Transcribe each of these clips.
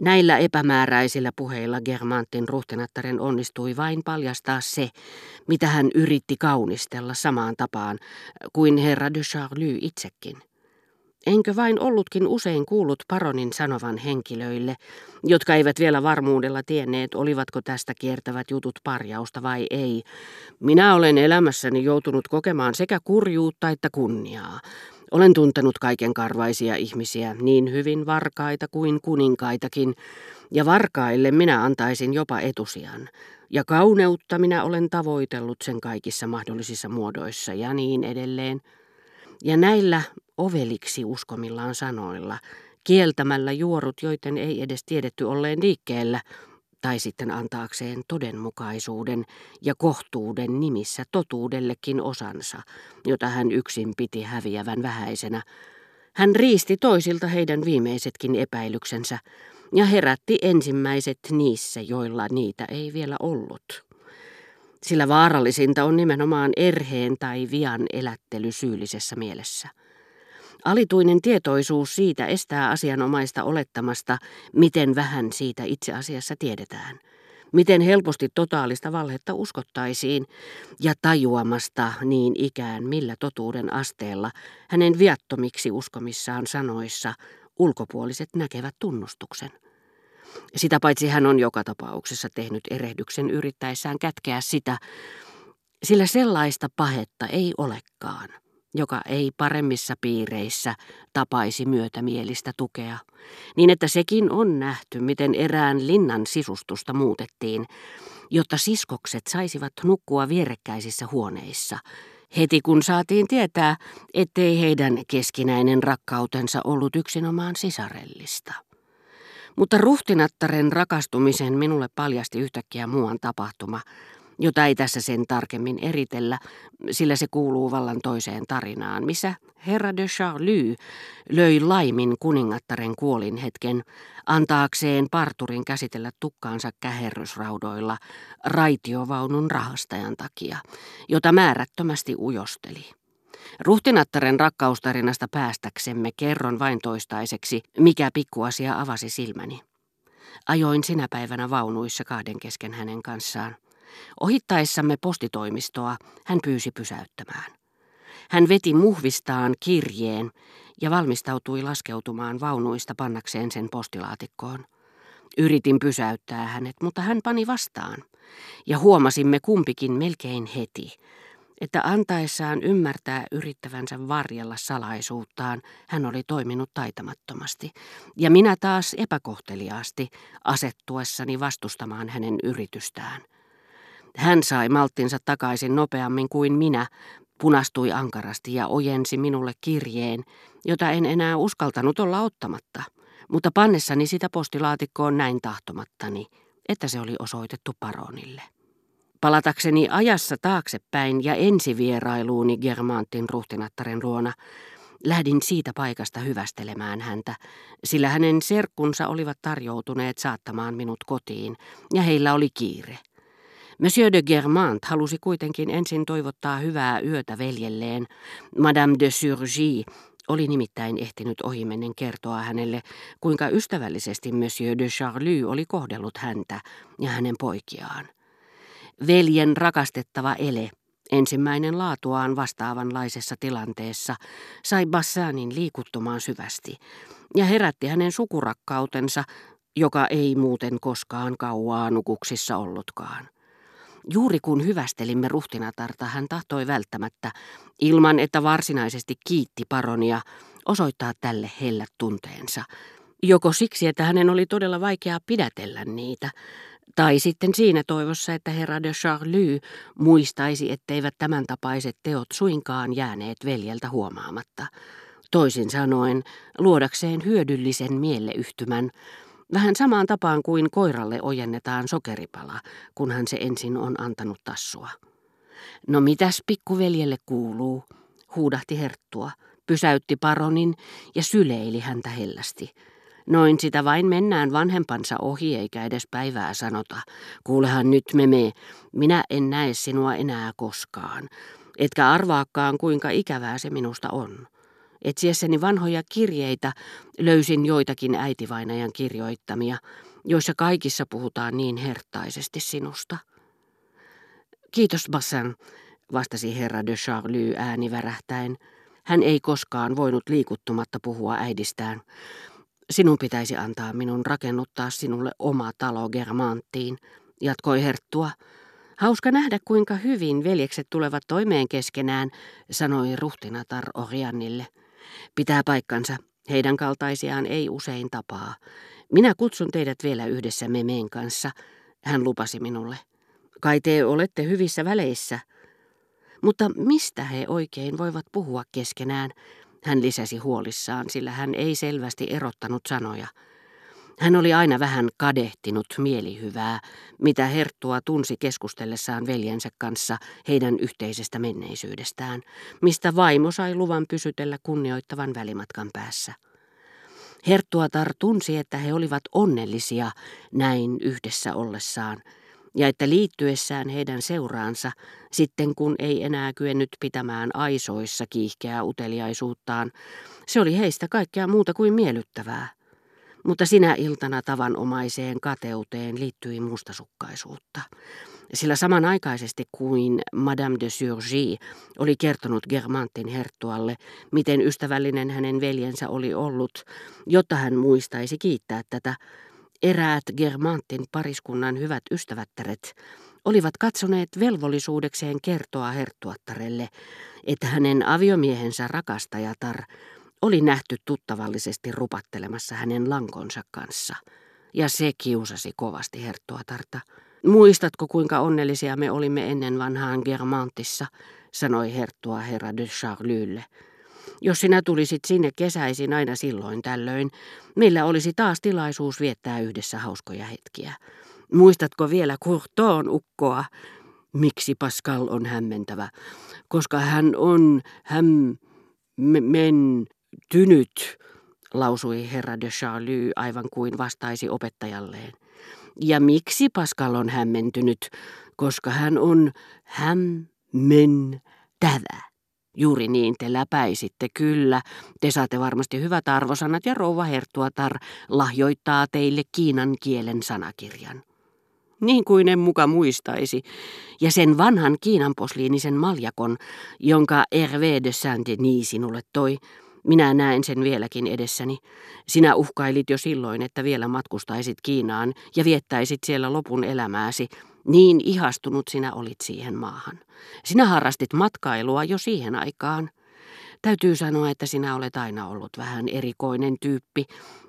Näillä epämääräisillä puheilla Germantin ruhtinattaren onnistui vain paljastaa se, mitä hän yritti kaunistella samaan tapaan kuin herra de Charlie itsekin. Enkö vain ollutkin usein kuullut paronin sanovan henkilöille, jotka eivät vielä varmuudella tienneet, olivatko tästä kiertävät jutut parjausta vai ei. Minä olen elämässäni joutunut kokemaan sekä kurjuutta että kunniaa. Olen tuntenut kaiken karvaisia ihmisiä, niin hyvin varkaita kuin kuninkaitakin, ja varkaille minä antaisin jopa etusian. Ja kauneutta minä olen tavoitellut sen kaikissa mahdollisissa muodoissa ja niin edelleen. Ja näillä oveliksi uskomillaan sanoilla, kieltämällä juorut, joiden ei edes tiedetty olleen liikkeellä, tai sitten antaakseen todenmukaisuuden ja kohtuuden nimissä totuudellekin osansa, jota hän yksin piti häviävän vähäisenä. Hän riisti toisilta heidän viimeisetkin epäilyksensä ja herätti ensimmäiset niissä, joilla niitä ei vielä ollut. Sillä vaarallisinta on nimenomaan erheen tai vian elättely syyllisessä mielessä. Alituinen tietoisuus siitä estää asianomaista olettamasta, miten vähän siitä itse asiassa tiedetään. Miten helposti totaalista valhetta uskottaisiin ja tajuamasta niin ikään millä totuuden asteella hänen viattomiksi uskomissaan sanoissa ulkopuoliset näkevät tunnustuksen. Sitä paitsi hän on joka tapauksessa tehnyt erehdyksen yrittäessään kätkeä sitä, sillä sellaista pahetta ei olekaan joka ei paremmissa piireissä tapaisi myötämielistä tukea, niin että sekin on nähty, miten erään linnan sisustusta muutettiin, jotta siskokset saisivat nukkua vierekkäisissä huoneissa, heti kun saatiin tietää, ettei heidän keskinäinen rakkautensa ollut yksinomaan sisarellista. Mutta ruhtinattaren rakastumisen minulle paljasti yhtäkkiä muuan tapahtuma, jota ei tässä sen tarkemmin eritellä, sillä se kuuluu vallan toiseen tarinaan, missä herra de Charlie löi laimin kuningattaren kuolin hetken antaakseen parturin käsitellä tukkaansa käherrysraudoilla raitiovaunun rahastajan takia, jota määrättömästi ujosteli. Ruhtinattaren rakkaustarinasta päästäksemme kerron vain toistaiseksi, mikä pikkuasia avasi silmäni. Ajoin sinä päivänä vaunuissa kahden kesken hänen kanssaan. Ohittaessamme postitoimistoa hän pyysi pysäyttämään. Hän veti muhvistaan kirjeen ja valmistautui laskeutumaan vaunuista pannakseen sen postilaatikkoon. Yritin pysäyttää hänet, mutta hän pani vastaan. Ja huomasimme kumpikin melkein heti, että antaessaan ymmärtää yrittävänsä varjella salaisuuttaan, hän oli toiminut taitamattomasti, ja minä taas epäkohteliaasti asettuessani vastustamaan hänen yritystään. Hän sai malttinsa takaisin nopeammin kuin minä, punastui ankarasti ja ojensi minulle kirjeen, jota en enää uskaltanut olla ottamatta, mutta pannessani sitä postilaatikkoon näin tahtomattani, että se oli osoitettu paronille. Palatakseni ajassa taaksepäin ja ensivierailuuni Germantin ruhtinattaren luona, lähdin siitä paikasta hyvästelemään häntä, sillä hänen serkkunsa olivat tarjoutuneet saattamaan minut kotiin, ja heillä oli kiire. Monsieur de Germant halusi kuitenkin ensin toivottaa hyvää yötä veljelleen. Madame de Surgy oli nimittäin ehtinyt ohimennen kertoa hänelle, kuinka ystävällisesti Monsieur de Charlie oli kohdellut häntä ja hänen poikiaan. Veljen rakastettava ele, ensimmäinen laatuaan vastaavanlaisessa tilanteessa, sai Bassanin liikuttumaan syvästi ja herätti hänen sukurakkautensa, joka ei muuten koskaan kauaa nukuksissa ollutkaan. Juuri kun hyvästelimme ruhtinatarta, hän tahtoi välttämättä, ilman että varsinaisesti kiitti paronia, osoittaa tälle hellät tunteensa. Joko siksi, että hänen oli todella vaikeaa pidätellä niitä, tai sitten siinä toivossa, että herra de Charlie muistaisi, etteivät tämän tapaiset teot suinkaan jääneet veljeltä huomaamatta. Toisin sanoen, luodakseen hyödyllisen mieleyhtymän, Vähän samaan tapaan kuin koiralle ojennetaan sokeripala, kun hän se ensin on antanut tassua. No mitäs pikkuveljelle kuuluu, huudahti herttua, pysäytti paronin ja syleili häntä hellästi. Noin sitä vain mennään vanhempansa ohi eikä edes päivää sanota. Kuulehan nyt meme, minä en näe sinua enää koskaan. Etkä arvaakaan kuinka ikävää se minusta on. Etsiessäni vanhoja kirjeitä löysin joitakin äitivainajan kirjoittamia, joissa kaikissa puhutaan niin hertaisesti sinusta. Kiitos, Bassan, vastasi herra de Charlie ääni värähtäen. Hän ei koskaan voinut liikuttumatta puhua äidistään. Sinun pitäisi antaa minun rakennuttaa sinulle oma talo Germanttiin, jatkoi Herttua. Hauska nähdä, kuinka hyvin veljekset tulevat toimeen keskenään, sanoi ruhtinatar Oriannille. Pitää paikkansa, heidän kaltaisiaan ei usein tapaa. Minä kutsun teidät vielä yhdessä memeen kanssa, hän lupasi minulle. Kai te olette hyvissä väleissä. Mutta mistä he oikein voivat puhua keskenään? Hän lisäsi huolissaan, sillä hän ei selvästi erottanut sanoja. Hän oli aina vähän kadehtinut mielihyvää, mitä Herttua tunsi keskustellessaan veljensä kanssa heidän yhteisestä menneisyydestään, mistä vaimo sai luvan pysytellä kunnioittavan välimatkan päässä. Herttuatar tunsi, että he olivat onnellisia näin yhdessä ollessaan, ja että liittyessään heidän seuraansa, sitten kun ei enää kyennyt pitämään aisoissa kiihkeää uteliaisuuttaan, se oli heistä kaikkea muuta kuin miellyttävää. Mutta sinä iltana tavanomaiseen kateuteen liittyi mustasukkaisuutta. Sillä samanaikaisesti kuin Madame de Surgy oli kertonut Germantin herttualle, miten ystävällinen hänen veljensä oli ollut, jotta hän muistaisi kiittää tätä, Eräät Germantin pariskunnan hyvät ystävättäret olivat katsoneet velvollisuudekseen kertoa herttuattarelle, että hänen aviomiehensä rakastajatar oli nähty tuttavallisesti rupattelemassa hänen lankonsa kanssa. Ja se kiusasi kovasti herttuatarta. Muistatko, kuinka onnellisia me olimme ennen vanhaan Germantissa, sanoi herttua herra de Charlylle. Jos sinä tulisit sinne kesäisin aina silloin tällöin, meillä olisi taas tilaisuus viettää yhdessä hauskoja hetkiä. Muistatko vielä Courton ukkoa? Miksi Pascal on hämmentävä? Koska hän on häm... men... tynyt, lausui herra de Charlie aivan kuin vastaisi opettajalleen. Ja miksi Pascal on hämmentynyt? Koska hän on hämmen tävä. Juuri niin te läpäisitte, kyllä. Te saatte varmasti hyvät arvosanat ja rouva Hertuatar lahjoittaa teille kiinan kielen sanakirjan. Niin kuin en muka muistaisi. Ja sen vanhan Kiinan posliinisen maljakon, jonka Hervé de Saint-Denis sinulle toi, minä näen sen vieläkin edessäni. Sinä uhkailit jo silloin, että vielä matkustaisit Kiinaan ja viettäisit siellä lopun elämääsi, niin ihastunut sinä olit siihen maahan. Sinä harrastit matkailua jo siihen aikaan. Täytyy sanoa, että sinä olet aina ollut vähän erikoinen tyyppi,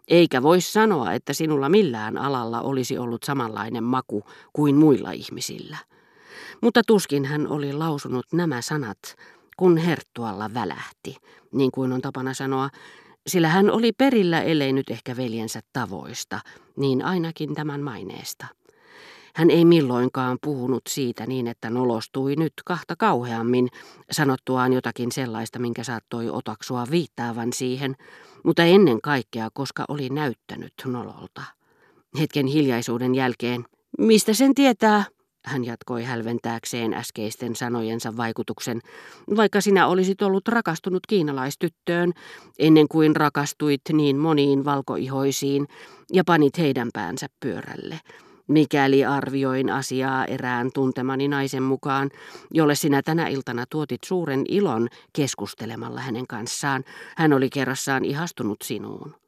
eikä voi sanoa, että sinulla millään alalla olisi ollut samanlainen maku kuin muilla ihmisillä. Mutta tuskin hän oli lausunut nämä sanat, kun herttualla välähti, niin kuin on tapana sanoa, sillä hän oli perillä ellei nyt ehkä veljensä tavoista, niin ainakin tämän maineesta. Hän ei milloinkaan puhunut siitä niin, että nolostui nyt kahta kauheammin, sanottuaan jotakin sellaista, minkä saattoi otaksua viittaavan siihen, mutta ennen kaikkea, koska oli näyttänyt nololta. Hetken hiljaisuuden jälkeen, mistä sen tietää, hän jatkoi hälventääkseen äskeisten sanojensa vaikutuksen, vaikka sinä olisit ollut rakastunut kiinalaistyttöön, ennen kuin rakastuit niin moniin valkoihoisiin ja panit heidän päänsä pyörälle – mikäli arvioin asiaa erään tuntemani naisen mukaan, jolle sinä tänä iltana tuotit suuren ilon keskustelemalla hänen kanssaan. Hän oli kerrassaan ihastunut sinuun.